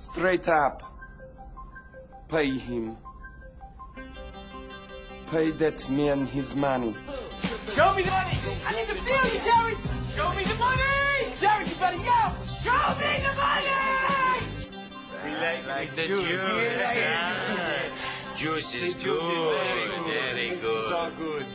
Straight up. Pay him. Pay that man his money. Show me the money! I need to feel you, Jared! Show me the money! Jared, you better yell! Show me the money! like, like the juice. yeah. juice is good. Very good. So good.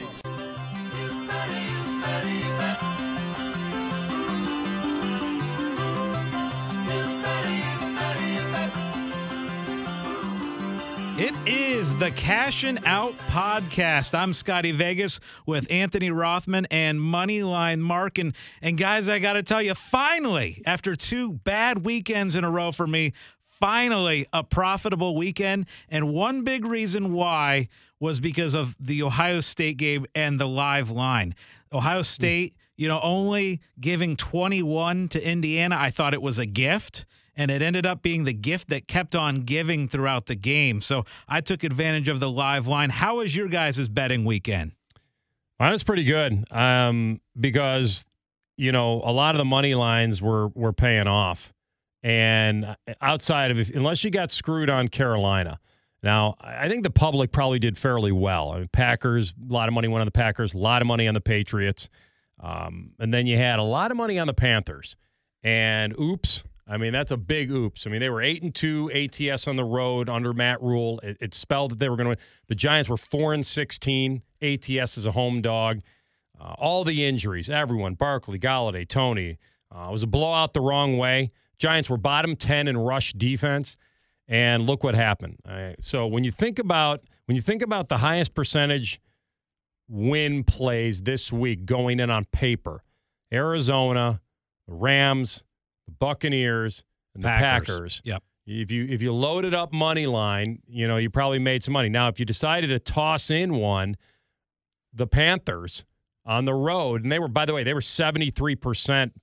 It is the Cashin' Out podcast. I'm Scotty Vegas with Anthony Rothman and Moneyline Mark. And, and guys, I got to tell you, finally, after two bad weekends in a row for me, finally a profitable weekend. And one big reason why was because of the Ohio State game and the live line. Ohio State, you know, only giving 21 to Indiana, I thought it was a gift and it ended up being the gift that kept on giving throughout the game. So I took advantage of the live line. How was your guys' betting weekend? Mine was pretty good um, because you know a lot of the money lines were were paying off, and outside of unless you got screwed on Carolina. Now, I think the public probably did fairly well. I mean, Packers, a lot of money went on the Packers, a lot of money on the Patriots, um, and then you had a lot of money on the Panthers. And oops, I mean, that's a big oops. I mean, they were eight and two ATS on the road under Matt Rhule. It, it spelled that they were going to win. The Giants were four and sixteen. ATS is a home dog. Uh, all the injuries, everyone, Barkley, Golladay, Toney. Uh, it was a blowout the wrong way. Giants were bottom ten in rush defense, and look what happened. Uh, so when you think about when you think about the highest percentage win plays this week going in on paper, Arizona, the Rams, the Buccaneers, and the Packers. Packers. Yep. If you if you loaded up money line, you know you probably made some money. Now, if you decided to toss in one, the Panthers on the road, and they were by the way they were seventy three percent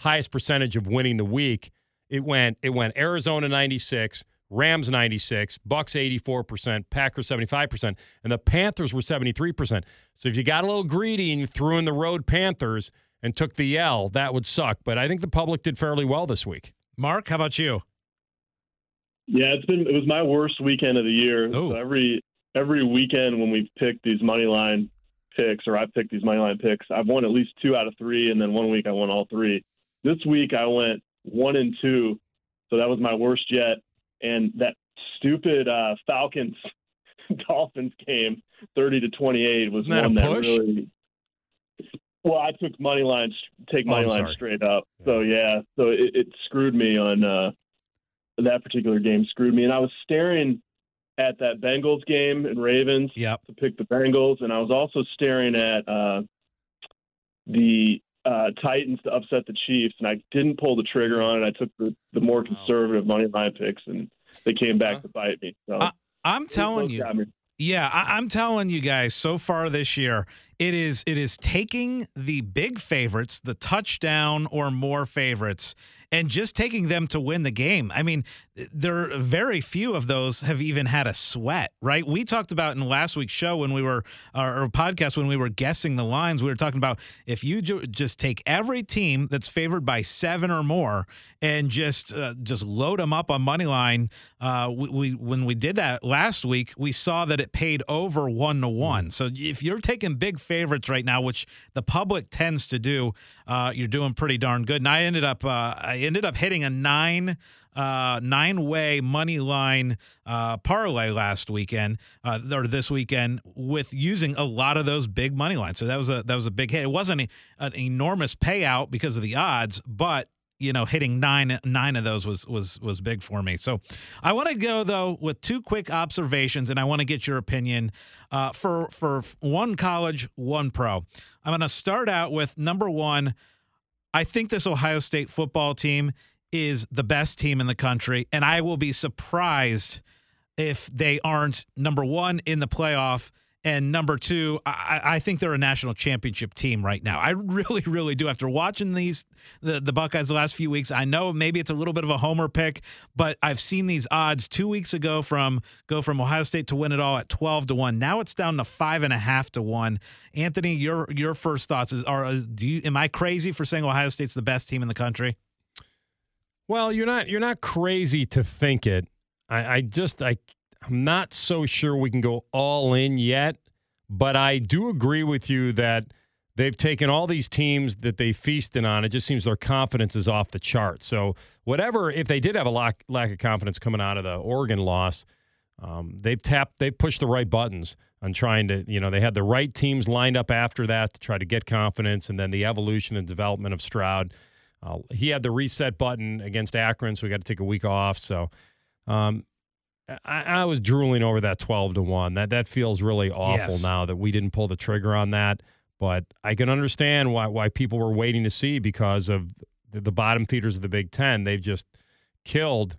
highest percentage of winning the week. It went it went Arizona ninety six, Rams ninety six, Bucks eighty four percent, Packers seventy five percent, and the Panthers were seventy three percent. So if you got a little greedy and you threw in the road Panthers and took the L, that would suck. But I think the public did fairly well this week. Mark, how about you? Yeah, it's been it was my worst weekend of the year. So every every weekend when we've picked these money line picks or I've picked these money line picks, I've won at least two out of three, and then one week I won all three. This week I went one and two, so that was my worst yet. And that stupid uh, Falcons Dolphins game, thirty to twenty eight, was Isn't that a one that really. Well, I took money line, take Oh, money line sorry. straight up. So yeah, so it, it screwed me on uh, that particular game. Screwed me, and I was staring at that Bengals game and Ravens Yep. to pick the Bengals, and I was also staring at uh, the uh, Titans to upset the Chiefs, and I didn't pull the trigger on it. I took the, the more conservative money line picks, and they came back to bite me. So Uh, I'm telling you. Yeah, I, I'm telling you guys, so far this year, it is it is taking the big favorites, the touchdown or more favorites, and just taking them to win the game. I mean, there are very few of those have even had a sweat, right? We talked about in last week's show when we were our, our podcast when we were guessing the lines, we were talking about if you ju- just take every team that's favored by seven or more and just uh, just load them up on money line. Uh, we, we when we did that last week, we saw that it paid over one to one. So if you're taking big favorites right now, which the public tends to do, uh, you're doing pretty darn good. And I ended up uh, I ended up hitting a nine uh, nine way money line uh, parlay last weekend uh, or this weekend with using a lot of those big money lines. So that was a that was a big hit. It wasn't a, an enormous payout because of the odds, but you know hitting nine nine of those was was was big for me. So I want to go though with two quick observations, and I want to get your opinion uh, for for one college, one pro. I'm going to start out with number one. I think this Ohio State football team is the best team in the country, and I will be surprised if they aren't number one in the playoff. And number two, I, I think they're a national championship team right now. I really, really do. After watching these the, the Buckeyes the last few weeks, I know maybe it's a little bit of a homer pick, but I've seen these odds two weeks ago from go from Ohio State to win it all at twelve to one. Now it's down to five and a half to one. Anthony, your your first thoughts is are do you am I crazy for saying Ohio State's the best team in the country? Well, you're not you're not crazy to think it. I, I just I I'm not so sure we can go all in yet, but I do agree with you that they've taken all these teams that they feasted on. It just seems their confidence is off the chart. So whatever, if they did have a lack lack of confidence coming out of the Oregon loss, um, they've tapped, they've pushed the right buttons on trying to, you know, they had the right teams lined up after that to try to get confidence, and then the evolution and development of Stroud. Uh, he had the reset button against Akron, so we got to take a week off. So um, I, I, was drooling over that twelve to one. That that feels really awful Yes. now that we didn't pull the trigger on that. But I can understand why why people were waiting to see because of the, the bottom feeders of the Big Ten. They've just killed.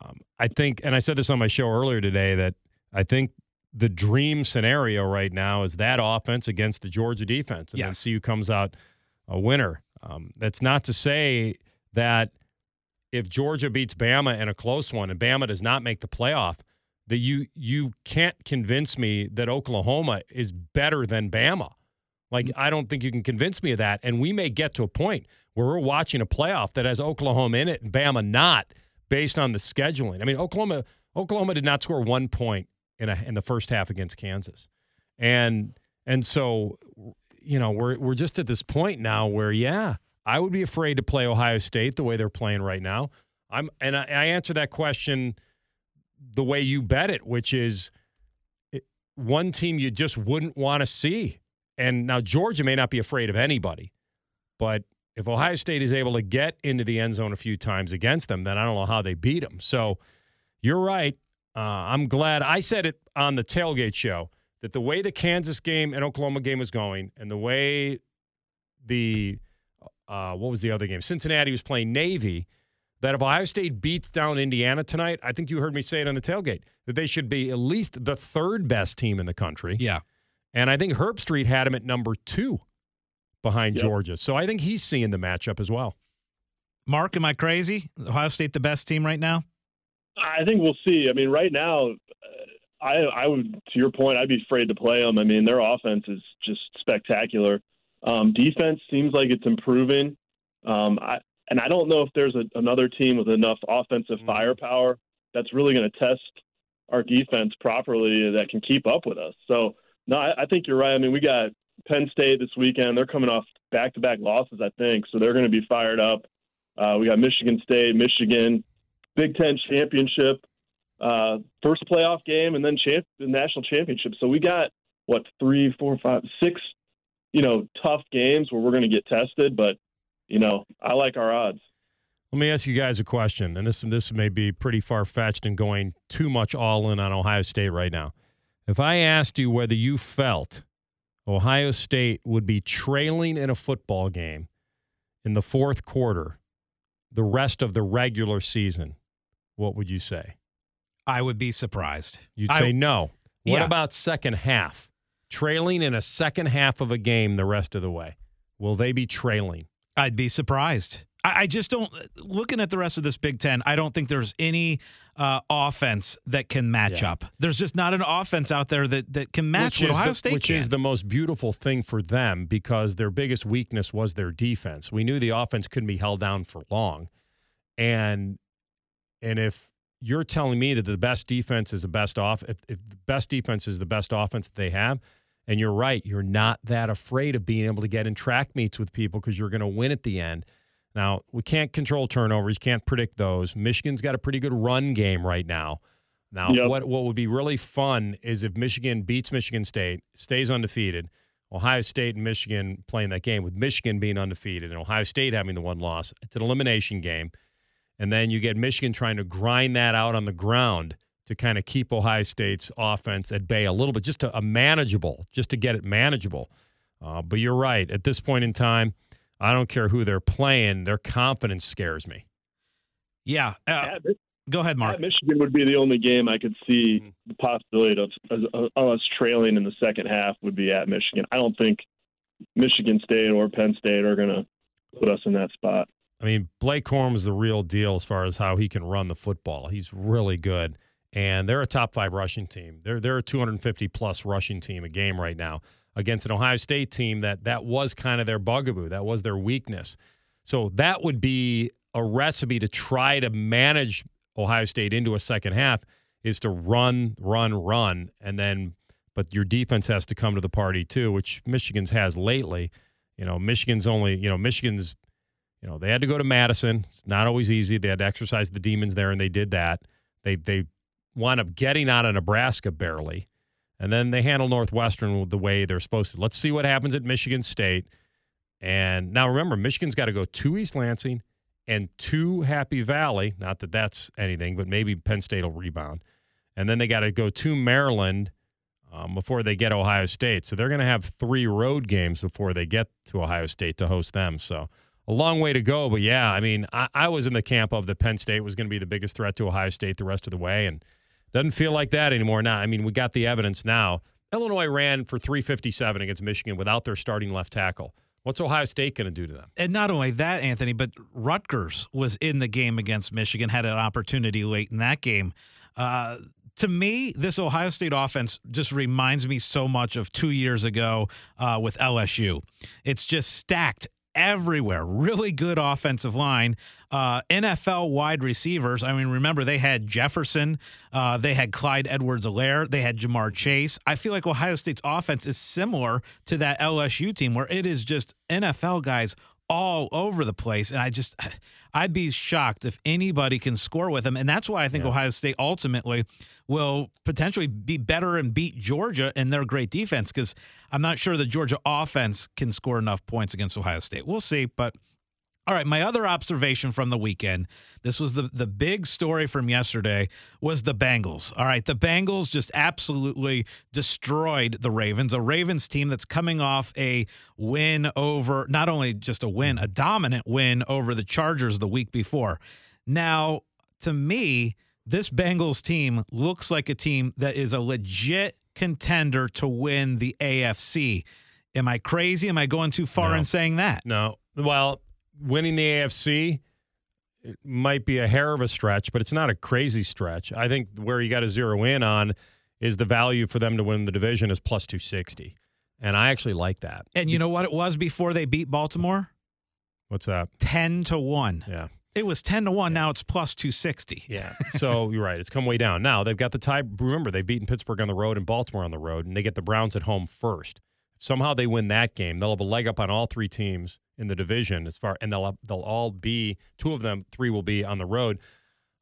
Um, I think, and I said this on my show earlier today that I think the dream scenario right now is that offense against the Georgia defense, and then Yes. see who comes out a winner. Um, that's not to say that if Georgia beats Bama in a close one and Bama does not make the playoff, that you you can't convince me that Oklahoma is better than Bama. Like mm. I don't think you can convince me of that. And we may get to a point where we're watching a playoff that has Oklahoma in it and Bama not, based on the scheduling. I mean, Oklahoma Oklahoma did not score one point in a in the first half against Kansas, and and so you know we're we're just at this point now where yeah, I would be afraid to play Ohio State the way they're playing right now. I'm and I, I answer that question the way you bet it, which is it, one team you just wouldn't want to see. And now Georgia may not be afraid of anybody, but if Ohio State is able to get into the end zone a few times against them, then I don't know how they beat them. So you're right. Uh, I'm glad I said it on the tailgate show that the way the Kansas game and Oklahoma game was going, and the way the uh, what was the other game? Cincinnati was playing Navy. That if Ohio State beats down Indiana tonight, I think you heard me say it on the tailgate that they should be at least the third best team in the country. Yeah. And I think Herbstreit had him at number two behind Yep. Georgia. So I think he's seeing the matchup as well. Mark, am I crazy? Ohio State the best team right now? I think we'll see. I mean, right now, uh, I I would to your point, I'd be afraid to play them. I mean, their offense is just spectacular. Um, defense seems like it's improving. Um, I and I don't know if there's a, another team with enough offensive Mhm. firepower that's really going to test our defense properly that can keep up with us. So no, I, I think you're right. I mean, we got Penn State this weekend. They're coming off back-to-back losses, I think, so they're going to be fired up. Uh, we got Michigan State, Michigan, Big Ten championship, uh, first playoff game, and then champ- the national championship. So we got what three, four, five, six, you know, tough games where we're going to get tested. But you know, I like our odds. Let me ask you guys a question, and this this may be pretty far fetched and going too much all in on Ohio State right now. If I asked you whether you felt Ohio State would be trailing in a football game in the fourth quarter, the rest of the regular season, what would you say? I would be surprised. You'd I- say no. What Yeah. about second half? Trailing in a second half of a game the rest of the way. Will they be trailing? I'd be surprised. I, I just don't. Looking at the rest of this Big Ten, I don't think there's any uh, offense that can match Yeah. up. There's just not an offense out there that, that can match what is Ohio the, State which can. is the most beautiful thing for them because their biggest weakness was their defense. We knew the offense couldn't be held down for long, and and if you're telling me that the best defense is the best off, if, if the best defense is the best offense that they have, and you're right, you're not that afraid of being able to get in track meets with people because you're going to win at the end. Now we can't control turnovers, can't predict those. Michigan's got a pretty good run game right now. Now, Yep. what what would be really fun is if Michigan beats Michigan State, stays undefeated. Ohio State and Michigan playing that game with Michigan being undefeated and Ohio State having the one loss. It's an elimination game. And then you get Michigan trying to grind that out on the ground to kind of keep Ohio State's offense at bay a little bit, just to a manageable, just to get it manageable. Uh, but you're right. At this point in time, I don't care who they're playing. Their confidence scares me. yeah. Uh, At, Mi- go ahead, Mark. at Michigan would be the only game I could see Mhm. the possibility of, of, of us trailing in the second half would be at Michigan. I don't think Michigan State or Penn State are going to put us in that spot. I mean, Blake Corum's the real deal as far as how he can run the football. He's really good, and they're a top five rushing team. They're they're a 250 plus rushing team a game right now against an Ohio State team that that was kind of their bugaboo. That was their weakness. So that would be a recipe to try to manage Ohio State into a second half is to run, run, run, and then but your defense has to come to the party too, which Michigan's has lately. You know, Michigan's only, you know, Michigan's, you know, they had to go to Madison. It's not always easy. They had to exercise the demons there, and they did that. They they wound up getting out of Nebraska barely, and then they handle Northwestern the way they're supposed to. Let's see what happens at Michigan State. And now remember, Michigan's got to go to East Lansing and to Happy Valley. Not that that's anything, but maybe Penn State will rebound. And then they got to go to Maryland um, before they get Ohio State. So they're going to have three road games before they get to Ohio State to host them. So a long way to go. But yeah, I mean, I, I was in the camp of the Penn State was going to be the biggest threat to Ohio State the rest of the way. And doesn't feel like that anymore now. I mean, we got the evidence now. Illinois ran for 357 against Michigan without their starting left tackle. What's Ohio State going to do to them? And not only that, Anthony, but Rutgers was in the game against Michigan, had an opportunity late in that game. Uh, to me, this Ohio State offense just reminds me so much of two years ago uh, with LSU. It's just stacked everywhere. Really good offensive line. Uh, NFL wide receivers. I mean, remember they had Jefferson, uh, they had Clyde Edwards-Helaire, they had Ja'Marr Chase. I feel like Ohio State's offense is similar to that LSU team, where it is just NFL guys all over the place. And I just, I'd be shocked if anybody can score with them. And that's why I think Yeah. Ohio State ultimately will potentially be better and beat Georgia and their great defense because I'm not sure the Georgia offense can score enough points against Ohio State. We'll see. But all right, my other observation from the weekend, this was the the big story from yesterday was the Bengals. All right, the Bengals just absolutely destroyed the Ravens, a Ravens team that's coming off a win over not only just a win, a dominant win over the Chargers the week before. Now, to me, this Bengals team looks like a team that is a legit contender to win the AFC. Am I crazy? Am I going too far No. in saying that? No. Well, winning the AFC it might be a hair of a stretch, but it's not a crazy stretch. I think where you got to zero in on is the value for them to win the division is plus 260. And I actually like that. And you know what it was before they beat Baltimore? What's that? 10 to 1. Yeah. It was 10 to 1. Now it's plus 260. Yeah. So you're right. It's come way down. Now they've got the tie. Remember, they've beaten Pittsburgh on the road and Baltimore on the road, and they get the Browns at home first. Somehow they win that game. They'll have a leg up on all three teams in the division as far, and they'll they'll all be two of them, three will be on the road.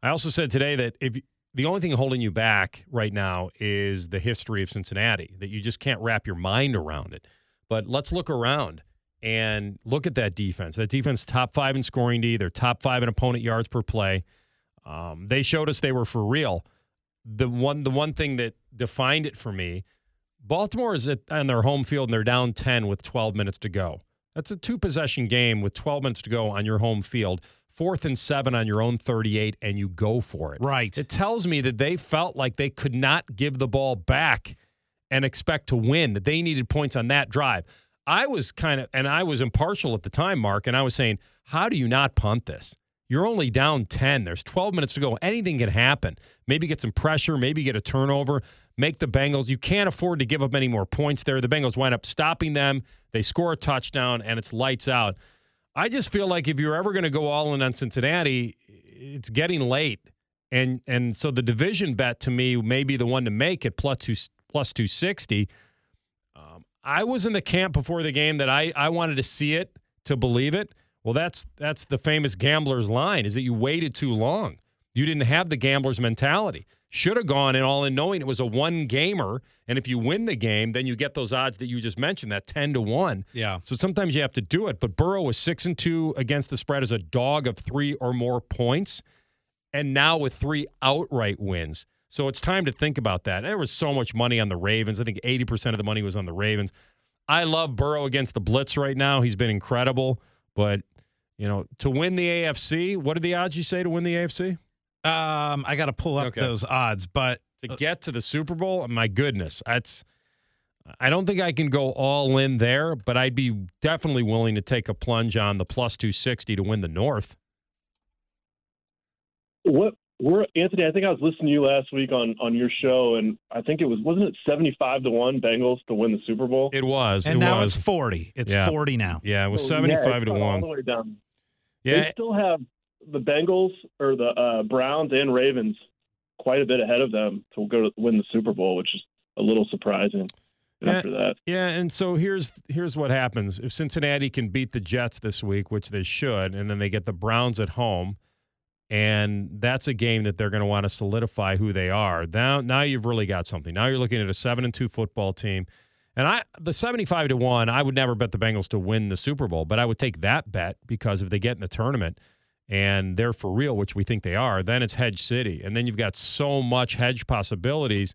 I also said today that if the only thing holding you back right now is the history of Cincinnati, that you just can't wrap your mind around it. But let's look around and look at that defense. That defense top five in scoring D. They're top five in opponent yards per play. Um, they showed us they were for real. The one the one thing that defined it for me, Baltimore is at, on their home field and they're down 10 with 12 minutes to go. That's a two possession game with 12 minutes to go on your home field. Fourth and seven on your own 38, and you go for it. Right. It tells me that they felt like they could not give the ball back and expect to win, that they needed points on that drive. I was kind of, and I was impartial at the time, Mark, and I was saying, how do you not punt this? You're only down 10. There's 12 minutes to go. Anything can happen. Maybe get some pressure, maybe get a turnover, make the Bengals. You can't afford to give up any more points there. The Bengals wind up stopping them. They score a touchdown, and it's lights out. I just feel like if you're ever going to go all in on Cincinnati, it's getting late. And and so the division bet to me may be the one to make at plus two plus two sixty. Um, I was in the camp before the game that I I wanted to see it to believe it. Well, that's that's the famous gambler's line is that you waited too long. You didn't have the gambler's mentality. Should have gone in all in knowing it was a one gamer, and if you win the game, then you get those odds that you just mentioned, that ten to one. Yeah. So sometimes you have to do it. But Burrow was six and two against the spread as a dog of three or more points, and now with three outright wins. So it's time to think about that. There was so much money on the Ravens. I think 80% of the money was on the Ravens. I love Burrow against the Blitz right now. He's been incredible. But, you know, to win the AFC, what are the odds you say to win the AFC? Um, I got to pull up Okay. those odds, but To get to the Super Bowl, my goodness, that's. I don't think I can go all in there, but I'd be definitely willing to take a plunge on the plus 260 to win the North. What we're Anthony? I think I was listening to you last week on on your show, and I think it was wasn't it seventy five to one Bengals to win the Super Bowl? It was. and it now was. it's 40. It's Yeah. 40 now. yeah, it was So, yeah, 75 it's to gone all 1. the way down. Yeah. They still have the Bengals or the uh, Browns and Ravens quite a bit ahead of them to go to win the Super Bowl, which is a little surprising after that. Yeah, and so here's here's what happens. If Cincinnati can beat the Jets this week, which they should, and then they get the Browns at home, and that's a game that they're going to want to solidify who they are. Now now you've really got something. Now you're looking at a 7 and 2 football team. And I the 75 to 1, I would never bet the Bengals to win the Super Bowl, but I would take that bet because if they get in the tournament and they're for real, which we think they are, then it's hedge city. And then you've got so much hedge possibilities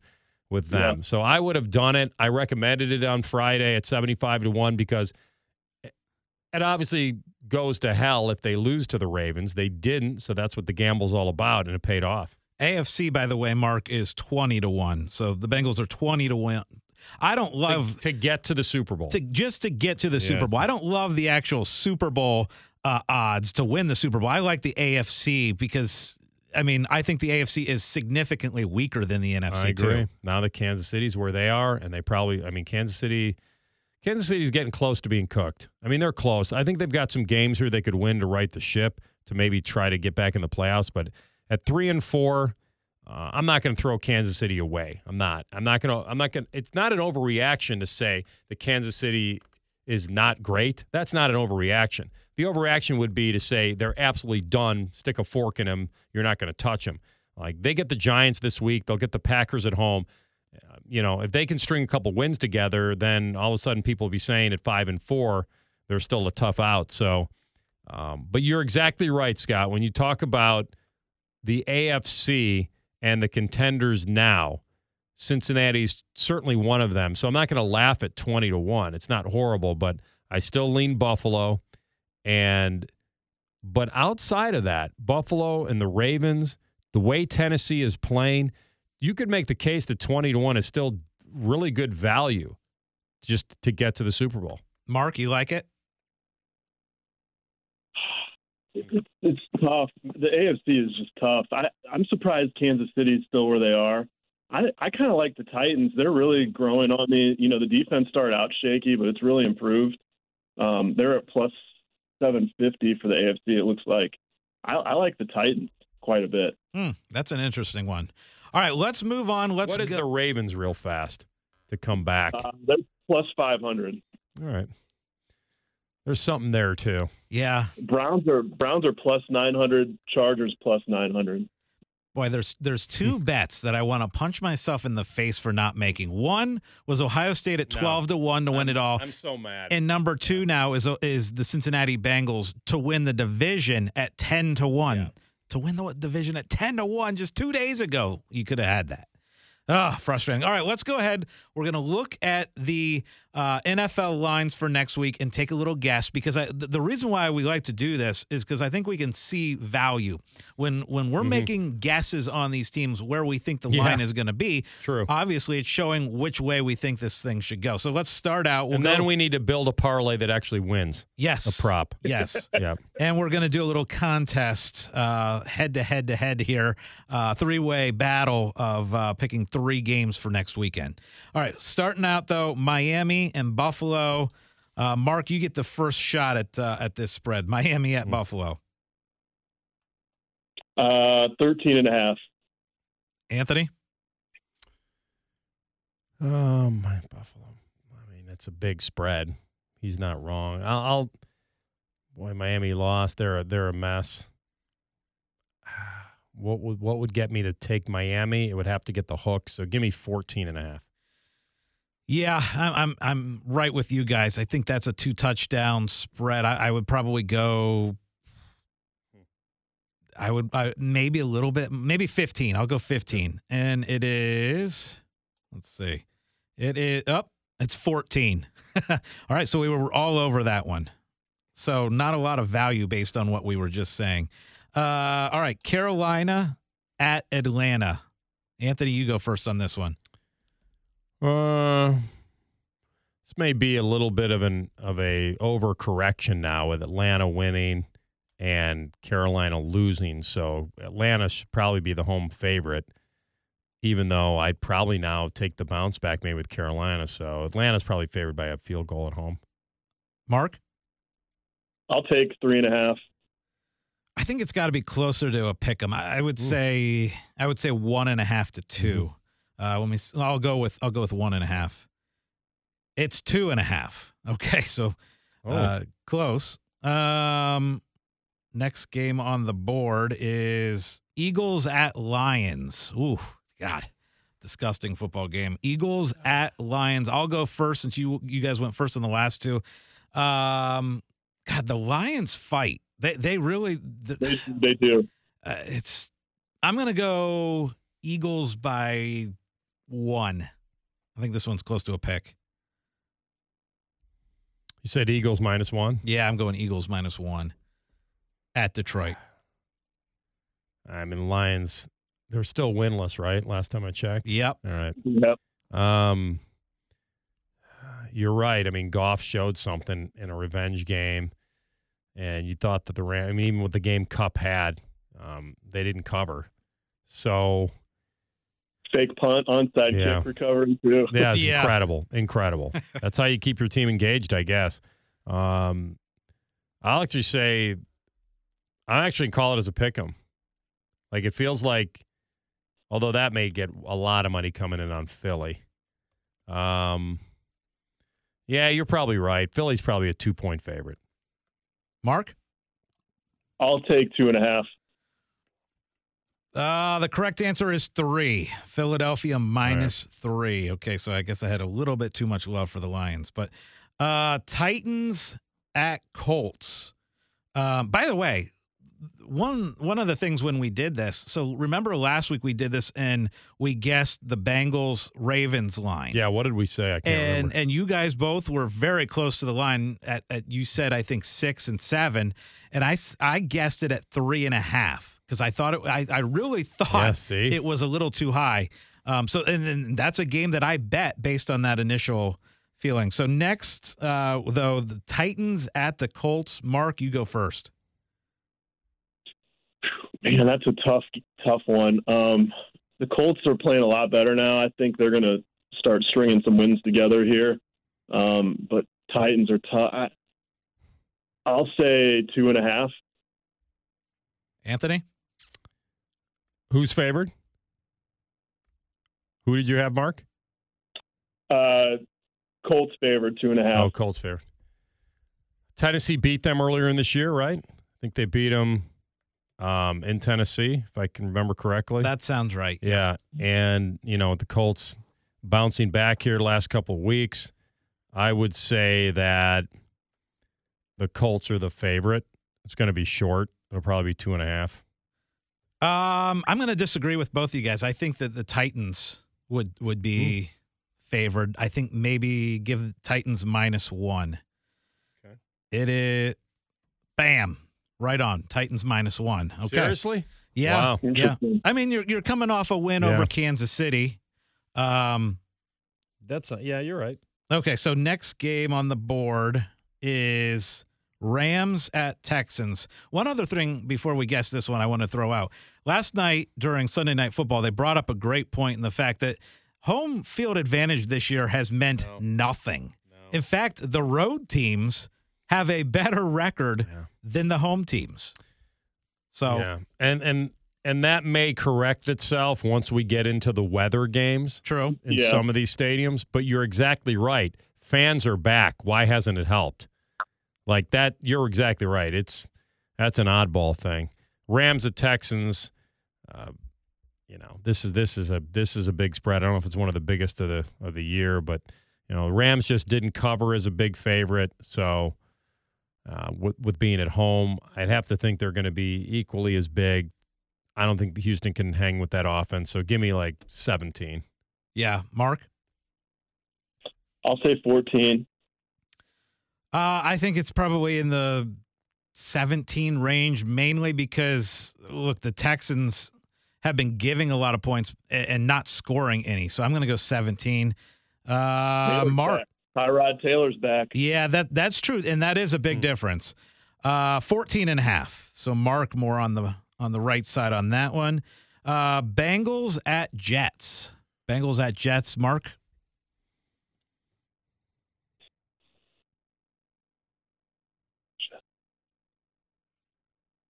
with them. Yeah. So I would have done it. I recommended it on Friday at 75 to 1 because it obviously goes to hell if they lose to the Ravens. They didn't, so that's what the gamble's all about and it paid off. AFC, by the way, Mark is twenty to one. So the Bengals are twenty to one. I don't love to, to get to the Super Bowl. to just to get to the Yeah. Super Bowl. I don't love the actual Super Bowl uh, odds to win the Super Bowl. I like the AFC because I mean I think the AFC is significantly weaker than the NFC I agree. too. Now that Kansas City's where they are, and they probably, I mean, Kansas City, Kansas City's getting close to being cooked. I mean, they're close. I think they've got some games here they could win to right the ship to maybe try to get back in the playoffs. But at three and four, uh, I'm not going to throw Kansas City away. I'm not. I'm not going to. I'm not going. to It's not an overreaction to say that Kansas City is not great. That's not an overreaction. The overreaction would be to say they're absolutely done. Stick a fork in them. You're not going to touch them. Like they get the Giants this week. They'll get the Packers at home. Uh, you know, if they can string a couple wins together, then all of a sudden people will be saying at five and four, they're still a tough out. So, um, but you're exactly right, Scott. When you talk about the AFC and the contenders now, Cincinnati's certainly one of them. So I'm not going to laugh at 20 to 1. It's not horrible, but I still lean Buffalo. And, but outside of that, Buffalo and the Ravens, the way Tennessee is playing, you could make the case that 20 to 1 is still really good value just to get to the Super Bowl. Mark, you like it? It's, it's tough. The AFC is just tough. I, I'm surprised Kansas City is still where they are. I, I kind of like the Titans. They're really growing on me. You know, the defense started out shaky, but it's really improved. Um, they're at plus 750 for the AFC. It looks like. I, I like the Titans quite a bit. Hmm, that's an interesting one. All right, let's move on. Let's what is go- the Ravens real fast to come back? Uh, they're plus 500. All right. There's something there too. yeah. Browns are Browns are plus 900. Chargers plus 900. Boy, there's there's two bets that I want to punch myself in the face for not making. One was Ohio State at No. twelve to one to win it all, I'm so mad. and number two now is is the Cincinnati Bengals to win the division at ten to one. Yeah. To win the division at ten to one just two days ago, you could have had that. Ah, frustrating. All right, let's go ahead. We're going to look at the uh, NFL lines for next week and take a little guess because I, the, the reason why we like to do this is because I think we can see value when when we're making guesses on these teams where we think the Mm-hmm. Yeah. line is going to be. True. Obviously, it's showing which way we think this thing should go. So let's start out. We'll and go- then we need to build a parlay that actually wins yes a prop. Yes. yeah. And we're going to do a little contest, uh, head to head to head here, uh, three way battle of uh, picking three games for next weekend. All right, starting out though, Miami and Buffalo. Uh, Mark, you get the first shot at uh, at this spread. Miami at Buffalo. Uh, 13 and a half. Anthony, Oh my Buffalo. I mean, it's a big spread. He's not wrong. I'll, I'll boy, Miami lost. They're a, they're a mess. What would what would get me to take Miami? It would have to get the hook. So give me 14 and a half. Yeah, I'm I'm, right with you guys. I think that's a two touchdown spread. I, I would probably go. I would I, maybe a little bit, maybe 15. I'll go 15, and it is. Let's see. It is up. it's 14. all right, so we were all over that one. So not a lot of value based on what we were just saying. Uh, all right, Carolina at Atlanta. Anthony, you go first on this one. Uh, this may be a little bit of an of a overcorrection now with Atlanta winning and Carolina losing. So Atlanta should probably be the home favorite, even though I'd probably now take the bounce back maybe with Carolina. So Atlanta's probably favored by a field goal at home. Mark, I'll take three and a half. I think it's got to be closer to a pick 'em. I, I would say I would say one and a half to 2 Uh, let me. s- I'll go with I'll go with one and a half. It's two and a half. Okay, so Oh, uh, close. Um, next game on the board is Eagles at Lions. Ooh, God, disgusting football game. Eagles at Lions. I'll go first since you you guys went first in the last two. Um, God, the Lions fight. They they really. th- They, they do. uh, it's. I'm gonna go Eagles by one. I think this one's close to a pick. you said Eagles minus one. Yeah, I'm going Eagles minus one at Detroit. I mean, Lions. They're still winless, right? Last time I checked. Yep. All right. Yep. Um, you're right. I mean, Goff showed something in a revenge game, and you thought that the Ram. I mean, even with the game Kupp had, um, they didn't cover. So Fake punt, onside Yeah. kick recovery too. yeah, it's Yeah. incredible, incredible. That's how you keep your team engaged, I guess. Um, I'll actually say, I actually call it as a pick 'em. Like it feels like, although that may get a lot of money coming in on Philly. Um, yeah, you're probably right. Philly's probably a two point favorite. Mark? I'll take two and a half. Uh, the correct answer is three. Philadelphia minus three. Okay, so I guess I had a little bit too much love for the Lions. But uh Titans at Colts. Um, by the way, one one of the things when we did this, so remember last week we did this and we guessed the Bengals Ravens line. Yeah, what did we say? I can't and remember. and you guys both were very close to the line at, at you said I think six and seven, and I I guessed it at three and a half because I thought it I I really thought Yeah, see? it was a little too high. Um, so and then that's a game that I bet based on that initial feeling. So next, uh, though the Titans at the Colts. Mark, you go first. Man, that's a tough, tough one. Um, the Colts are playing a lot better now. I think they're going to start stringing some wins together here. Um, but Titans are tough. I, I'll say two and a half. Anthony. Who's favored? Who did you have, Mark? Uh, Colts favored two and a half. Oh, Colts favored. Tennessee beat them earlier in this year, right? I think they beat them um, in Tennessee, if I can remember correctly. That sounds right. yeah, and you know the Colts bouncing back here the last couple of weeks. I would say that the Colts are the favorite. It's going to be short. It'll probably be two and a half. Um, I'm going to disagree with both of you guys. I think that the Titans would would be favored. I think maybe give Titans minus one. Okay. It is, bam, right on. Titans minus one. Okay. Seriously? Yeah. Wow. Yeah. I mean, you're you're coming off a win Yeah. over Kansas City. Um. That's a, yeah. You're right. Okay. So next game on the board is Rams at Texans. One other thing before we guess this one, I want to throw out. Last night during Sunday Night Football, they brought up a great point in the fact that home field advantage this year has meant nothing. In fact, the road teams have a better record Yeah. than the home teams. So Yeah, and and and that may correct itself once we get into the weather games true. in Yeah. some of these stadiums. But you're exactly right. Fans are back. Why hasn't it helped? Like that, you're exactly right. It's that's an oddball thing. Rams at Texans. Uh, you know, this is this is a this is a big spread. I don't know if it's one of the biggest of the of the year, but you know, Rams just didn't cover as a big favorite. So uh, with with being at home, I'd have to think they're going to be equally as big. I don't think Houston can hang with that offense. So give me like 17. Yeah, Mark. I'll say 14. Uh, I think it's probably in the 17 range, mainly because look, the Texans have been giving a lot of points and not scoring any. So I'm going to go 17. Uh, Mark. back. Tyrod Taylor's back. Yeah, that that's true, and that is a big difference. Uh, 14 and a half. So Mark more on the on the right side on that one. Uh, Bengals at Jets. Bengals at Jets. Mark.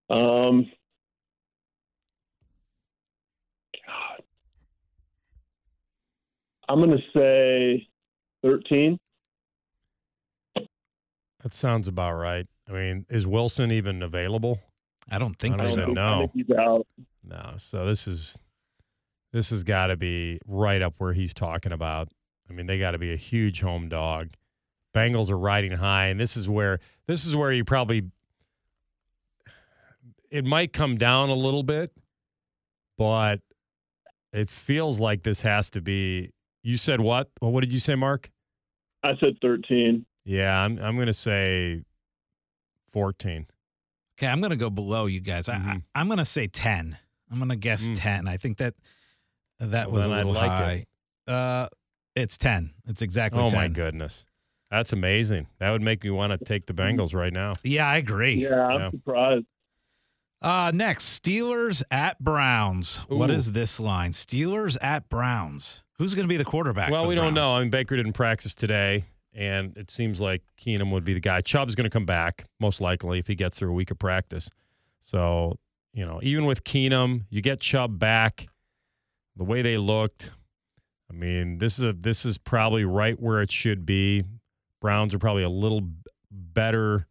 Um, God, I'm going to say 13. That sounds about right. I mean, is Wilson even available? I don't think I don't so. think- think- no. Think he's out. No. So this is this has got to be right up where he's talking about. I mean, they got to be a huge home dog. Bengals are riding high, and this is where this is where you probably it might come down a little bit, but it feels like this has to be. You said what? Well, what did you say, Mark? I said 13. Yeah, I'm I'm gonna say fourteen. Okay, I'm going to go below you guys. I, I, Mhm. I'm going to say 10. I'm going to guess Mm. 10. I think that that Well, was a little like high. Uh, it's 10. It's exactly Oh 10. my goodness, that's amazing. That would make me want to take the Bengals right now. Yeah, I agree. Yeah, I'm Yeah. surprised. Uh, next, Steelers at Browns. What Ooh. is this line? Steelers at Browns. Who's going to be the quarterback? Well, for we the don't know. I mean, Baker didn't practice today, and it seems like Keenum would be the guy. Chubb's going to come back most likely if he gets through a week of practice. So, you know, even with Keenum, you get Chubb back. The way they looked, I mean, this is a this is probably right where it should be. Browns are probably a little better,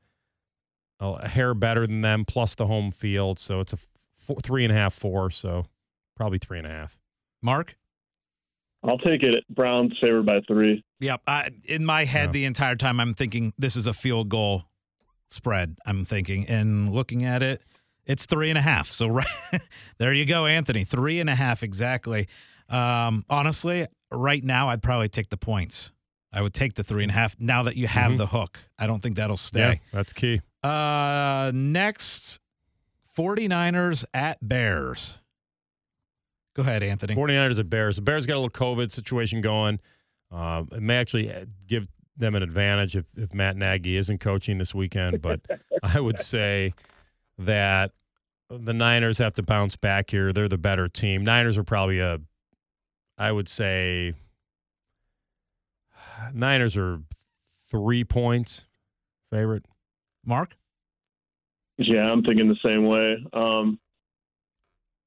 a hair better than them, plus the home field. So it's a four, three and a half, four. So probably three and a half. Mark? I'll take it. Browns favored by three. Yep. I, in my head, Yeah. the entire time, I'm thinking this is a field goal spread. I'm thinking, and looking at it, it's three and a half. So right there you go, Anthony. Three and a half exactly. Um, honestly, right now, I'd probably take the points. I would take the three and a half now that you have Mhm. the hook. I don't think that'll stay. Yeah, stay. that's key. Uh, next, 49ers at Bears. Go ahead, Anthony. 49ers at Bears. The Bears got a little COVID situation going. Uh, it may actually uh, give them an advantage if, if Matt Nagy isn't coaching this weekend, but I would say that the Niners have to bounce back here. They're the better team. Niners are probably a, I would say, Niners are three points favorite. Mark? Yeah, I'm thinking the same way. Um,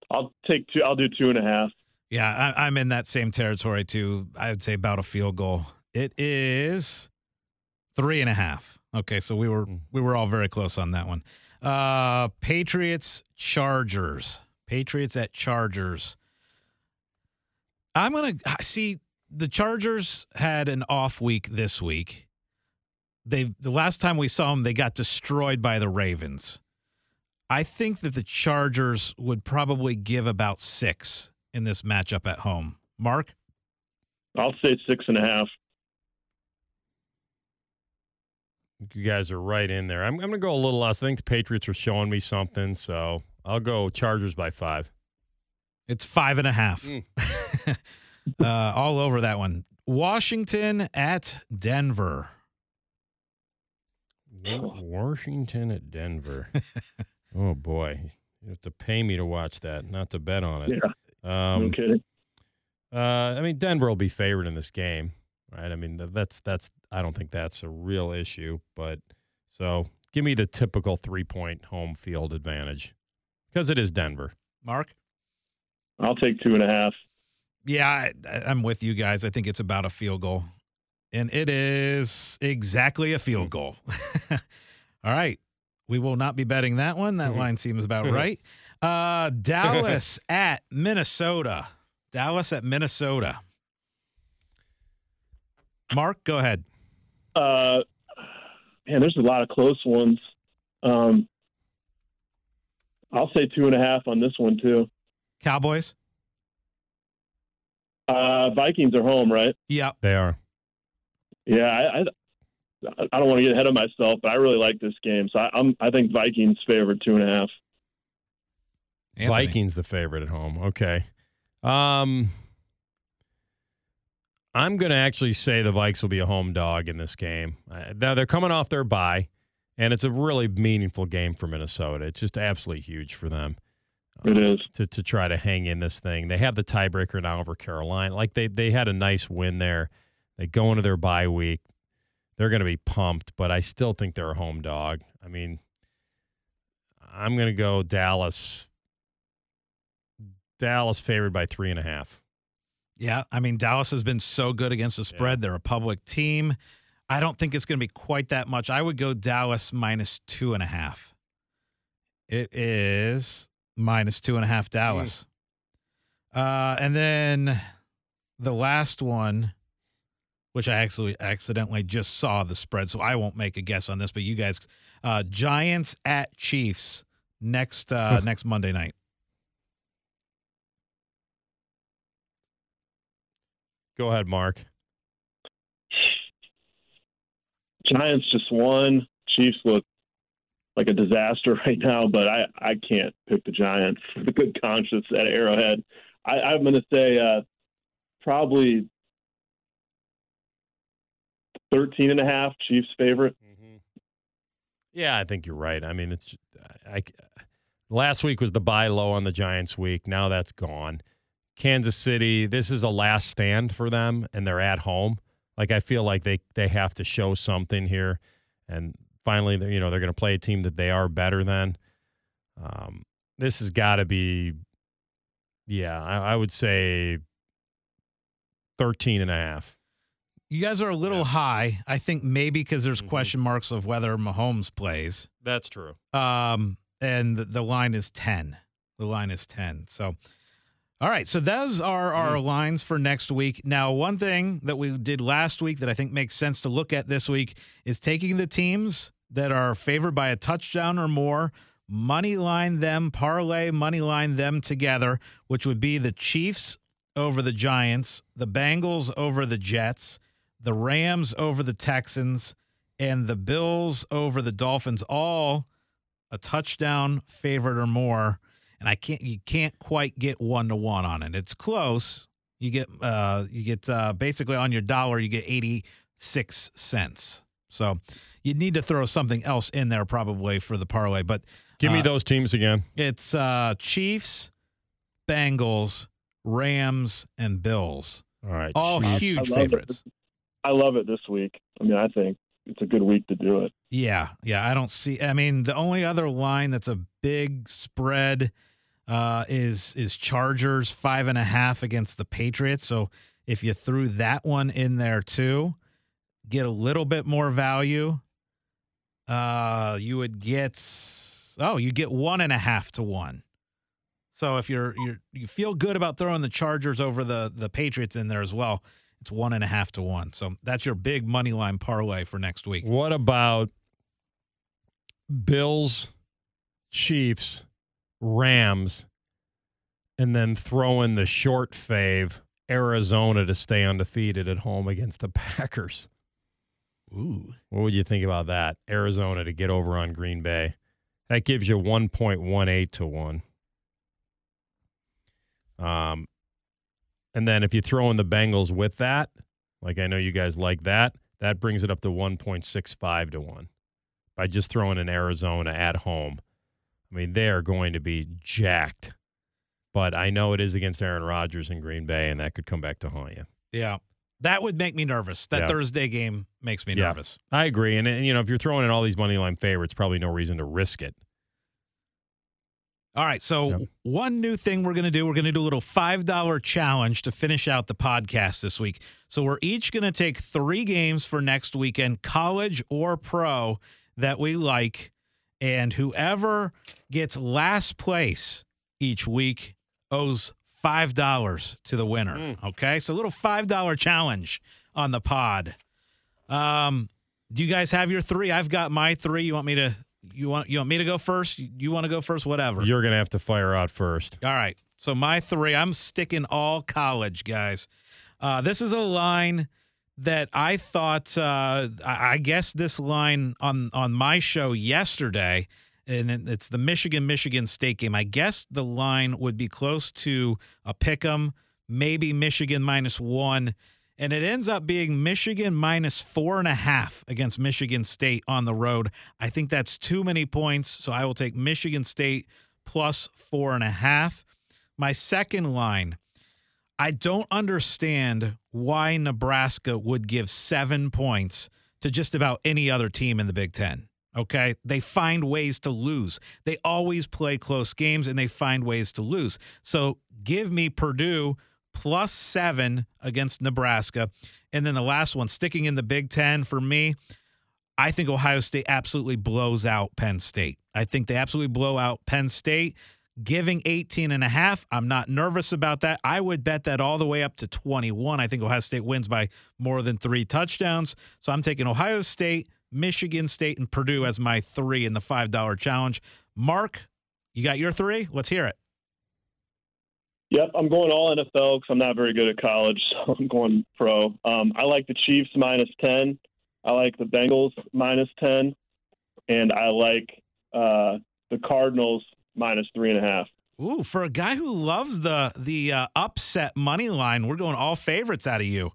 I'll take two. I'll do two and a half. Yeah, I, I'm in that same territory too. I would say about a field goal. It is three and a half. Okay, so we were we were all very close on that one. Uh, Patriots Chargers. Patriots at Chargers. I'm gonna see the Chargers had an off week this week. They the last time we saw them, they got destroyed by the Ravens. I think that the Chargers would probably give about six in this matchup at home. Mark? I'll say six and a half. You guys are right in there. I'm, I'm going to go a little less. I think the Patriots are showing me something, so I'll go Chargers by five. It's five and a half. Mm. uh, all over that one. Washington at Denver. Washington at Denver. oh boy, you have to pay me to watch that, not to bet on it. Yeah, Um, no kidding. uh, I mean, Denver will be favored in this game, right? I mean, that's that's. I don't think that's a real issue, but so give me the typical three point home field advantage because it is Denver. Mark? I'll take two and a half. Yeah, I, I'm with you guys. I think it's about a field goal. And it is exactly a field goal. All right. We will not be betting that one. That line seems about right. Uh, Dallas at Minnesota. Dallas at Minnesota. Mark, go ahead. Uh, man, there's a lot of close ones. Um, I'll say two and a half on this one too. Cowboys. Uh, Vikings are home, right? Yep. They are. Yeah, I, I, I don't want to get ahead of myself, but I really like this game, so I, I'm I think Vikings favored two and a half. Anthony. Vikings the favorite at home. Okay. Um I'm going to actually say the Vikes will be a home dog in this game. Uh, now they're coming off their bye and it's a really meaningful game for Minnesota. It's just absolutely huge for them. It is. to to try to hang in this thing. They have the tiebreaker now over Carolina. Like they they had a nice win there. They go into their bye week. They're going to be pumped, but I still think they're a home dog. I mean, I'm going to go Dallas. Dallas favored by three and a half. Yeah, I mean Dallas has been so good against the spread. They're a public team. I don't think it's going to be quite that much. I would go Dallas minus two and a half. It is minus two and a half Dallas. Uh, and then the last one, which I actually accidentally just saw the spread, so I won't make a guess on this. But you guys, uh, Giants at Chiefs next uh, next Monday night. Go ahead, Mark. Giants just won. Chiefs look like a disaster right now, but I, I can't pick the Giants with good conscience at Arrowhead. I, I'm going to say uh, probably 13 and a half Chiefs favorite. Yeah, I think you're right. I mean, it's I, last week was the buy low on the Giants week. Now that's gone. Kansas City, this is a last stand for them, and they're at home. Like I feel like they they have to show something here, and finally, you know, they're going to play a team that they are better than. Um, this has got to be, yeah, I, I would say 13 and a half. You guys are a little high. I think maybe because there's Mhm. question marks of whether Mahomes plays. That's true. Um, and the, the line is 10. The line is 10. So, all right. So, those are our lines for next week. Now, one thing that we did last week that I think makes sense to look at this week is taking the teams that are favored by a touchdown or more, money line them, parlay, money line them together, which would be the Chiefs over the Giants, the Bengals over the Jets, the Rams over the Texans, and the Bills over the Dolphins, all a touchdown favorite or more. And I can't you can't quite get one to one on it. It's close. You get uh you get uh basically on your dollar you get 86 cents. So you'd need to throw something else in there probably for the parlay, but Give me Uh, those teams again. it's uh Chiefs, Bengals, Rams, and Bills. All right. All Chiefs. huge favorites. it. I love it this week. I mean, I think it's a good week to do it. Yeah, yeah. I don't see. I mean, the only other line that's a big spread uh, is is Chargers five and a half against the Patriots. So if you threw that one in there too, get a little bit more value. Uh, you would get oh, you get one and a half to one. So if you're you're you feel good about throwing the Chargers over the the Patriots in there as well, it's one and a half to one. So that's your big money line parlay for next week. What about Bills, Chiefs, Rams, and then throw in the short fave Arizona to stay undefeated at home against the Packers? Ooh. What would you think about that? Arizona to get over on Green Bay. That gives you 1.18 to 1. Um, and then if you throw in the Bengals with that, like I know you guys like that, that brings it up to 1.65 to 1 by just throwing in Arizona at home. I mean, they are going to be jacked. But I know it is against Aaron Rodgers in Green Bay, and that could come back to haunt you. Yeah. That would make me nervous. That Yeah. Thursday game makes me Yeah. nervous. I agree. And, and, you know, if you're throwing in all these money line favorites, probably no reason to risk it. All right. So, Yep. one new thing we're going to do, we're going to do a little $5 challenge to finish out the podcast this week. So, we're each going to take three games for next weekend, college or pro, that we like. And whoever gets last place each week owes $5 to the winner. Okay. So, a little $5 challenge on the pod. Um, do you guys have your three? I've got my three. You want me to? You want you want me to go first? You want to go first? Whatever. You're going to have to fire out first. All right. So my three, I'm sticking all college, guys. Uh, this is a line that I thought. Uh, I I guess this line on on my show yesterday, and it's the Michigan Michigan State game. I guess the line would be close to a pick 'em, maybe Michigan minus one. And it ends up being Michigan minus four and a half against Michigan State on the road. I think that's too many points. So I will take Michigan State plus four and a half. My second line, I don't understand why Nebraska would give seven points to just about any other team in the Big Ten. Okay. They find ways to lose. They always play close games and they find ways to lose. So give me Purdue plus seven against Nebraska. And then the last one, sticking in the Big Ten for me, I think Ohio State absolutely blows out Penn State. I think they absolutely blow out Penn State. Giving 18 and a half, I'm not nervous about that. I would bet that all the way up to 21. I think Ohio State wins by more than three touchdowns. So I'm taking Ohio State, Michigan State, and Purdue as my three in the $5 challenge. Mark, you got your three? Let's hear it. Yep, I'm going all NFL because I'm not very good at college, so I'm going pro. Um, I like the Chiefs minus ten. I like the Bengals minus ten, and I like uh, the Cardinals minus three and a half. Ooh, for a guy who loves the the uh, upset money line, we're going all favorites out of you.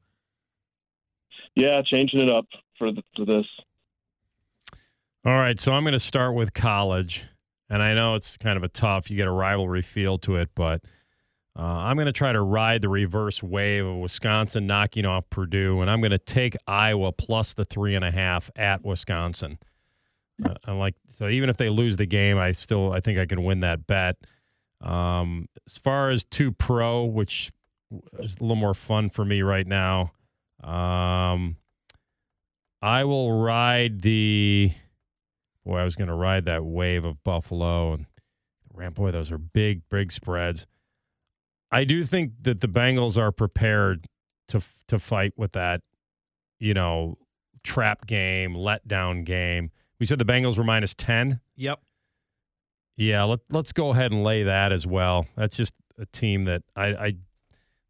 Yeah, changing it up for the, for this. All right, so I'm going to start with college, and I know it's kind of a tough. You get a rivalry feel to it, but uh, I'm going to try to ride the reverse wave of Wisconsin knocking off Purdue, and I'm going to take Iowa plus the three and a half at Wisconsin. Uh, I'm like so even if they lose the game, I still I think I can win that bet. Um, as far as two pro, which is a little more fun for me right now, um, I will ride the. Boy, I was going to ride that wave of Buffalo and Ram. Boy, those are big, big spreads. I do think that the Bengals are prepared to to fight with that, you know, trap game, letdown game. We said the Bengals were minus ten. Yep. Yeah, let let's go ahead and lay that as well. That's just a team that I, I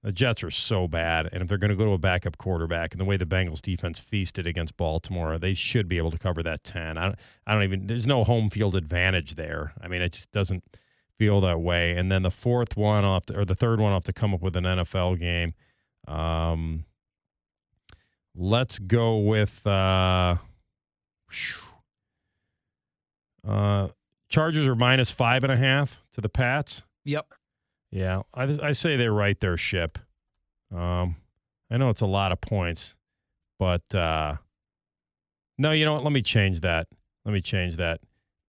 the Jets are so bad, and if they're going to go to a backup quarterback, and the way the Bengals defense feasted against Baltimore, they should be able to cover that ten. I don't, I don't even. There's no home field advantage there. I mean, it just doesn't feel that way. And then the fourth one off, to, or the third one off to come up with an NFL game. Um, let's go with uh, uh, Chargers are minus five and a half to the Pats. Yep. Yeah, I, I say they right their ship. Um, I know it's a lot of points, but uh, no, you know what? Let me change that. Let me change that.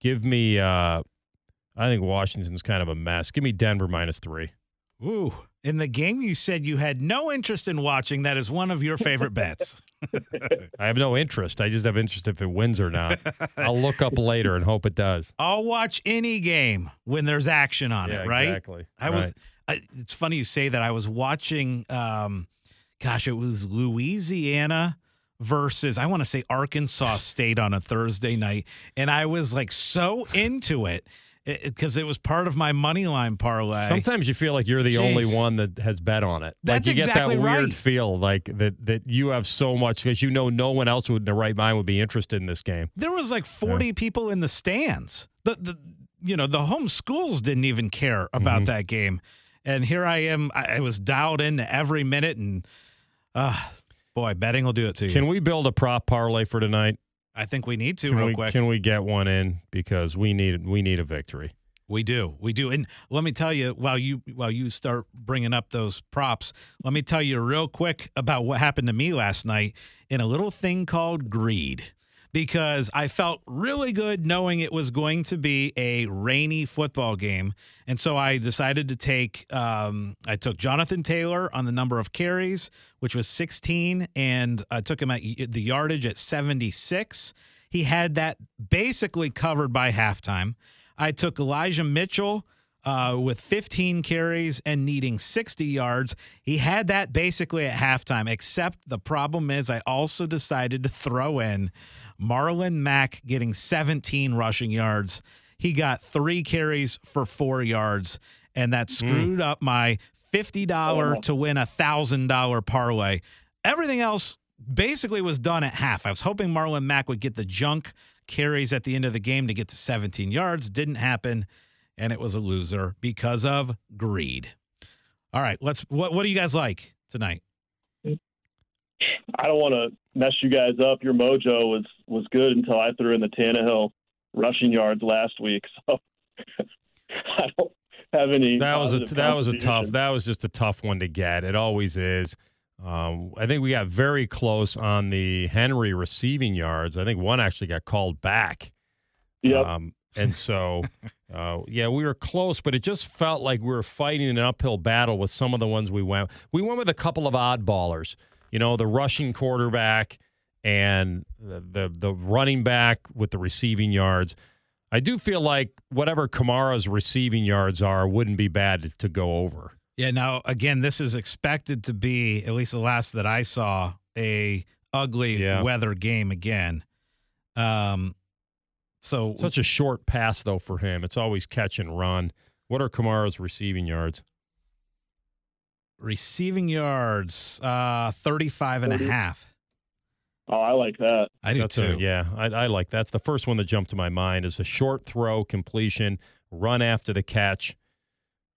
Give me. Uh, I think Washington's kind of a mess. Give me Denver minus three. Ooh, in the game you said you had no interest in watching. That is one of your favorite bets. I have no interest. I just have interest if it wins or not. I'll look up later and hope it does. I'll watch any game when there's action on yeah, it. Right? Exactly. I was. I, it's funny you say that. I was watching. Um, gosh, it was Louisiana versus I want to say Arkansas State on a Thursday night, and I was like so into it because it, it, was part of my money line parlay. Sometimes you feel like you're the Jeez. only one that has bet on it. That's like you exactly get that weird right. feel like that that you have so much because you know no one else would in their right mind would be interested in this game. There was like 40 yeah. people in the stands. The the you know the home schools didn't even care about Mhm. that game, and here I am. I, I was dialed into every minute, and uh, boy, betting will do it to you. Can we build a prop parlay for tonight? I think we need to Can real we, quick. Can we get one in because we need we need a victory. We do, we do, and let me tell you while you while you start bringing up those props, let me tell you real quick about what happened to me last night in a little thing called greed, because I felt really good knowing it was going to be a rainy football game, and so I decided to take um, I took Jonathan Taylor on the number of carries, which was 16, and I took him at the yardage at 76. He had that basically covered by halftime. I took Elijah Mitchell uh, with 15 carries and needing 60 yards. He had that basically at halftime, except the problem is I also decided to throw in Marlon Mack getting 17 rushing yards. He got three carries for four yards, and that screwed up my $50 to win a $1,000 parlay. Everything else basically was done at half. I was hoping Marlon Mack would get the junk carries at the end of the game to get to 17 yards. Didn't happen, and it was a loser because of greed. All right, let's. What What do you guys like tonight? I don't want to mess you guys up. Your mojo was was good until I threw in the Tannehill rushing yards last week. So I don't have any. That was a that was a tough that was just a tough one to get. It always is. Um, I think we got very close on the Henry receiving yards. I think one actually got called back. Yep. Um, and so, uh, yeah, we were close, but it just felt like we were fighting an uphill battle with some of the ones we went. We went with a couple of oddballers, you know, the rushing quarterback and the, the the running back with the receiving yards. I do feel like whatever Kamara's receiving yards are wouldn't be bad to go over. Yeah. Now, again, this is expected to be at least the last that I saw a ugly Yeah. weather game again. Um. So Such a short pass though for him. It's always catch and run. What are Kamara's receiving yards? receiving yards, uh, 35 and a half. Oh, I like that. I do That's too. A, yeah, I, I like that. that's the first one that jumped to my mind is a short throw completion, run after the catch.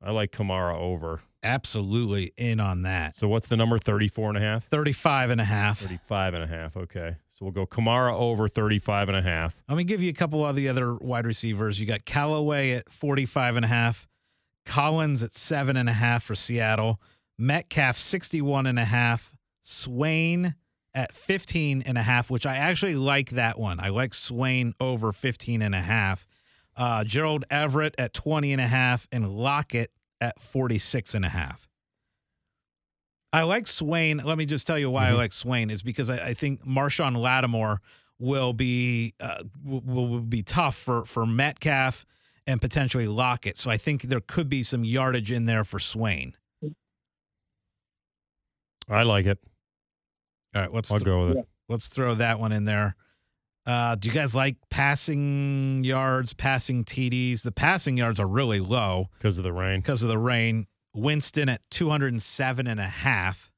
I like Kamara over. Absolutely in on that. So what's the number? 34 and a half? 35 and a half. 35 and a half. Okay. So we'll go Kamara over 35 and a half. Let me give you a couple of the other wide receivers. You got Callaway at 45 and a half, Collins at seven and a half for Seattle, Metcalf 61 and a half, Swain at 15 and a half, which I actually like that one. I like Swain over 15 and a half. Uh, Gerald Everett at 20 and a half and Lockett at 46 and a half. I like Swain. Let me just tell you why I Mhm. like Swain is because I, I think Marshon Lattimore will be uh, will, will be tough for for Metcalf and potentially Lockett. So I think there could be some yardage in there for Swain. I like it. All right, let's I'll th- go with it. let's throw that one in there. Uh, do you guys like passing yards, passing TDs? The passing yards are really low because of the rain. because of the rain. Winston at 207 and a half.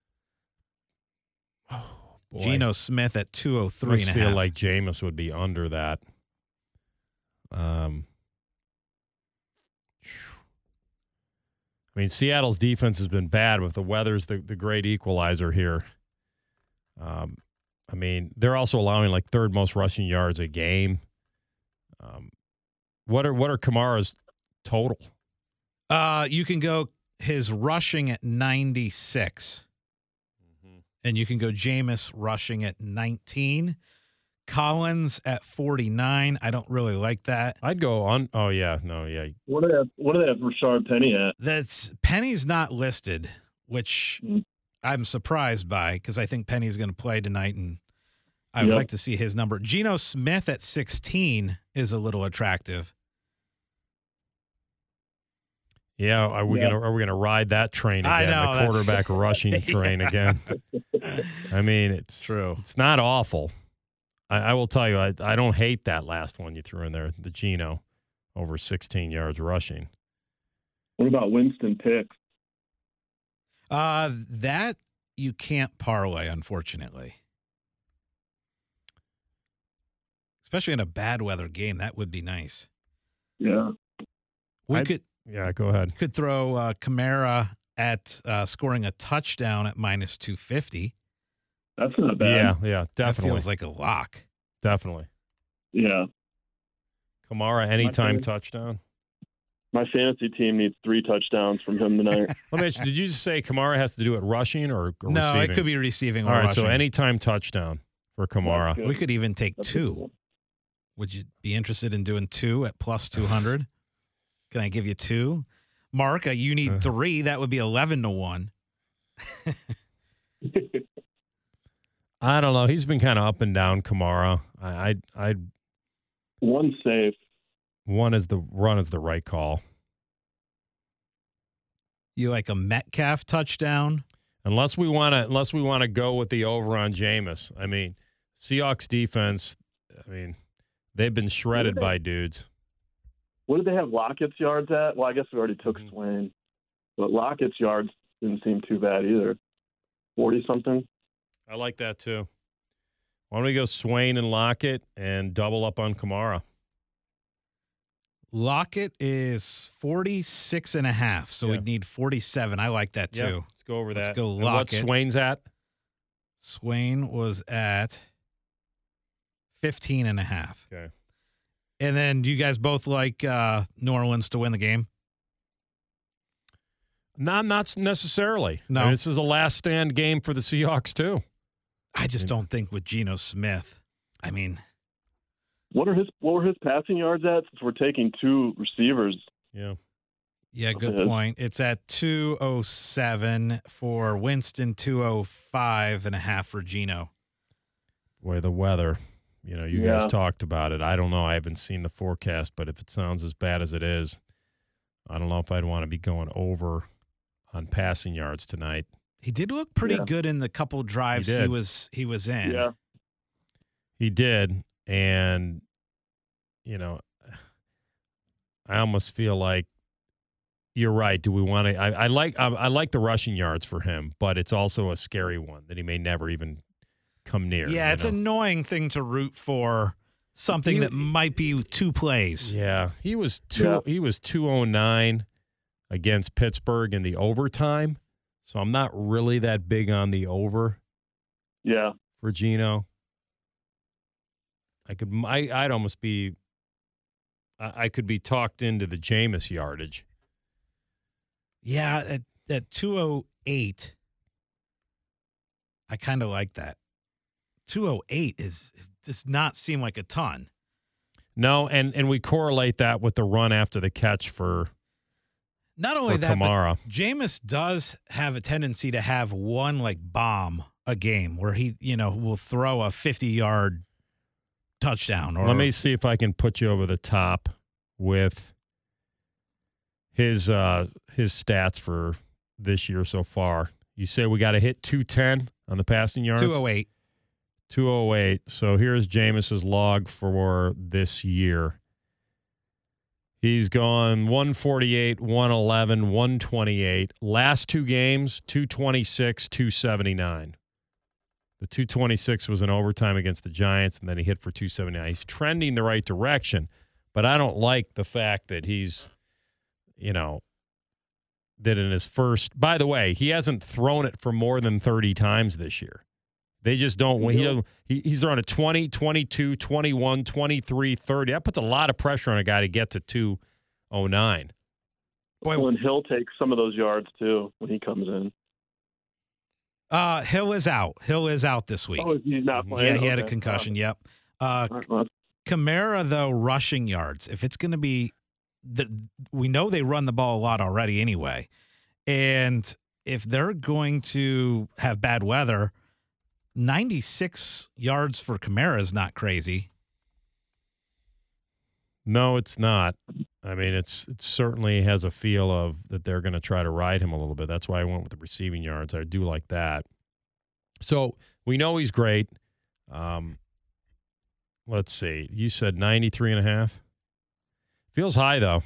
Boy, Geno Smith at 203 I and a feel half. like Jameis would be under that. Um, I mean, Seattle's defense has been bad, but the weather's the, the great equalizer here. Um, I mean, they're also allowing like third most rushing yards a game. Um, what are what are Kamara's total? Uh, you can go his rushing at 96, and you can go Jameis rushing at 19. Collins at 49. I don't really like that. I'd go on. Oh yeah, no, yeah, What do they have, what do they have Rashard Penny at? That's Penny's not listed, which Mm. I'm surprised by because I think Penny's going to play tonight, and I'd Yep. like to see his number. Geno Smith at 16 is a little attractive. Yeah. Are we Yeah. gonna are we gonna ride that train again? I know, the that's- quarterback rushing train again. I mean, it's True. It's not awful. I, I will tell you, I, I don't hate that last one you threw in there, the Geno, over 16 yards rushing. What about Winston picks? Uh, that you can't parlay, unfortunately. Especially in a bad weather game, that would be nice. Yeah. We I'd- could Yeah, go ahead. could throw uh, Kamara at uh, scoring a touchdown at minus 250. That's not bad. Yeah, yeah, That definitely, feels like a lock. definitely. Yeah. Kamara, anytime favorite. touchdown. My fantasy team needs three touchdowns from him tonight. Let me ask you, did you just say Kamara has to do it rushing or, or no, receiving? it could be receiving All or right, rushing. so anytime touchdown for Kamara. We could even take That's two. Would you be interested in doing two at plus 200? Can I give you two? Mark, uh, you need Uh. three. That would be 11 to 1. I don't know. He's been kind of up and down, Kamara. I, I, I, One safe. one is the run is the right call. You like a Metcalf touchdown? Unless we want to, unless we want to go with the over on Jameis. I mean, Seahawks defense. I mean, they've been shredded by dudes. What did they have Lockett's yards at? Well, I guess we already took Mhm. Swain. But Lockett's yards didn't seem too bad either. 40 something. I like that too. Why don't we go Swain and Lockett and double up on Kamara? Lockett is 46 and a half, so Yeah. we'd need 47. I like that Yeah, too. let's go over that. Let's that. go And what Swain's at? Swain was at 15 and a half. Okay. And then do you guys both like uh, New Orleans to win the game? Not not necessarily. No. I mean, this is a last stand game for the Seahawks too. I just don't think with Geno Smith. I mean, What are his what were his passing yards at? Since we're taking two receivers, Yeah. Yeah, good Okay. point. It's at 207 for Winston, 205 and a half for Geno. Boy, the weather. You know, you Yeah. guys talked about it. I don't know. I haven't seen the forecast, but if it sounds as bad as it is, I don't know if I'd want to be going over on passing yards tonight. He did look pretty Yeah. good in the couple drives he, did. was he was in. yeah, He did, and you know, I almost feel like you're right. Do we want to? I, I like I, I like the rushing yards for him, but it's also a scary one that he may never even come near. Yeah, it's know? an annoying thing to root for something You- that might be two plays. Yeah, he was two. Yeah. He was two oh nine against Pittsburgh in the overtime. So I'm not really that big on the over yeah. for Geno. I could. I, I'd almost be. I, I could be talked into the Jameis yardage. Yeah, at, at 208, I kind of like that. 208 is does not seem like a ton. No, and and we correlate that with the run after the catch for Not only for that, but Kamara. Jameis does have a tendency to have one like bomb a game where he, you know, will throw a 50 yard touchdown or Let me see if I can put you over the top with his uh his stats for this year so far. You say we got to hit 210 on the passing yards. 208. 208. So here's Jameis's log for this year. He's gone 148, 111, 128. Last two games, 226, 279. The 226 was an overtime against the Giants, and then he hit for 279. He's trending the right direction, but I don't like the fact that he's, you know, that in his first. By the way, he hasn't thrown it for more than 30 times this year. They just don't. He doesn't. He, he's around a 20, 22, 21, 23, 30. That puts a lot of pressure on a guy to get to 209. Boy, Well, and he'll some of those yards too when he comes in. uh, Hill is out. Hill is out this week. Oh, he's not playing. yeah, he had a Okay. concussion. Yep. Uh, All right, well, Kamara though rushing yards. If it's going to be the we know they run the ball a lot already anyway. And if they're going to have bad weather, 96 yards for Kamara is not crazy. No, it's not. I mean, it's it certainly has a feel of that they're going to try to ride him a little bit. That's why I went with the receiving yards. I do like that. So we know he's great. Um, let's see. You said 93 and a half. Feels high though.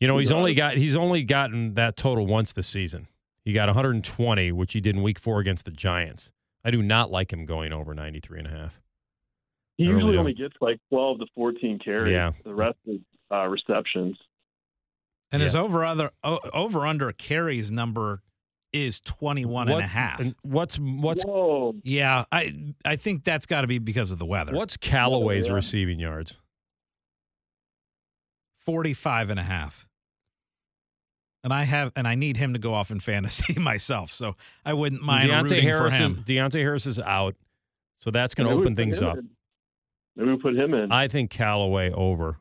You know, he's only got he's only gotten that total once this season. He got 120, which he did in week 4 against the Giants. I do not like him going over 93 and a half. he I really usually don't. only gets like 12 to 14 carries. Yeah. The rest is uh, receptions. And his over other o- over under carries number is 21 and a half. and what's what's Whoa. yeah, I I think that's got to be because of the weather. what's Callaway's Yeah. receiving yards? 45 and a half. And I have and I need him to go off in fantasy myself, so I wouldn't mind Deonte rooting Harris for is him. Deonte Harris is out, so that's going to open things up. in. Maybe we put him in. I think Callaway over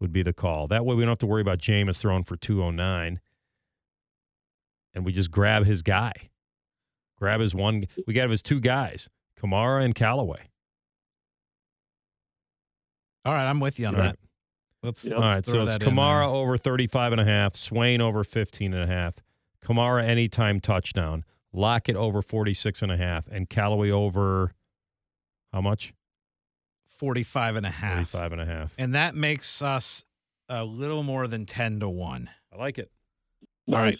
would be the call. That way we don't have to worry about Jameis throwing for 209 and we just grab his guy. Grab his one we got his two guys, Kamara and Callaway. All right, I'm with you on All right. That. Let's, Yep. All let's throw so it's Kamara over 35 and a half, Swain over 15 and a half, Kamara anytime touchdown, Lockett over 46 and a half, and Callaway over how much? 45 and a half. 45 and a half. And that makes us a little more than 10 to 1. I like it. all right. Nice.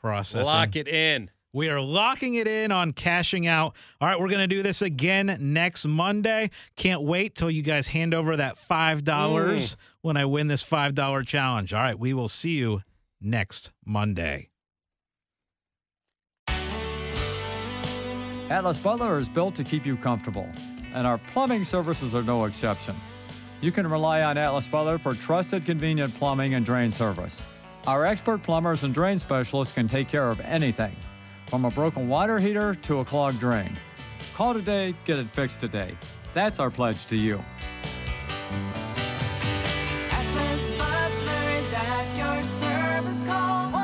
Processing. Lock it in. We are locking it in on cashing out. All right, we're going to do this again next Monday. Can't wait till you guys hand over that $5 Mm. when I win this $5 challenge. All right, we will see you next Monday. Atlas Butler is built to keep you comfortable, and our plumbing services are no exception. You can rely on Atlas Butler for trusted, convenient plumbing and drain service. Our expert plumbers and drain specialists can take care of anything, from a broken water heater to a clogged drain. Call today, get it fixed today. That's our pledge to you. Atlas Butler is at your service call.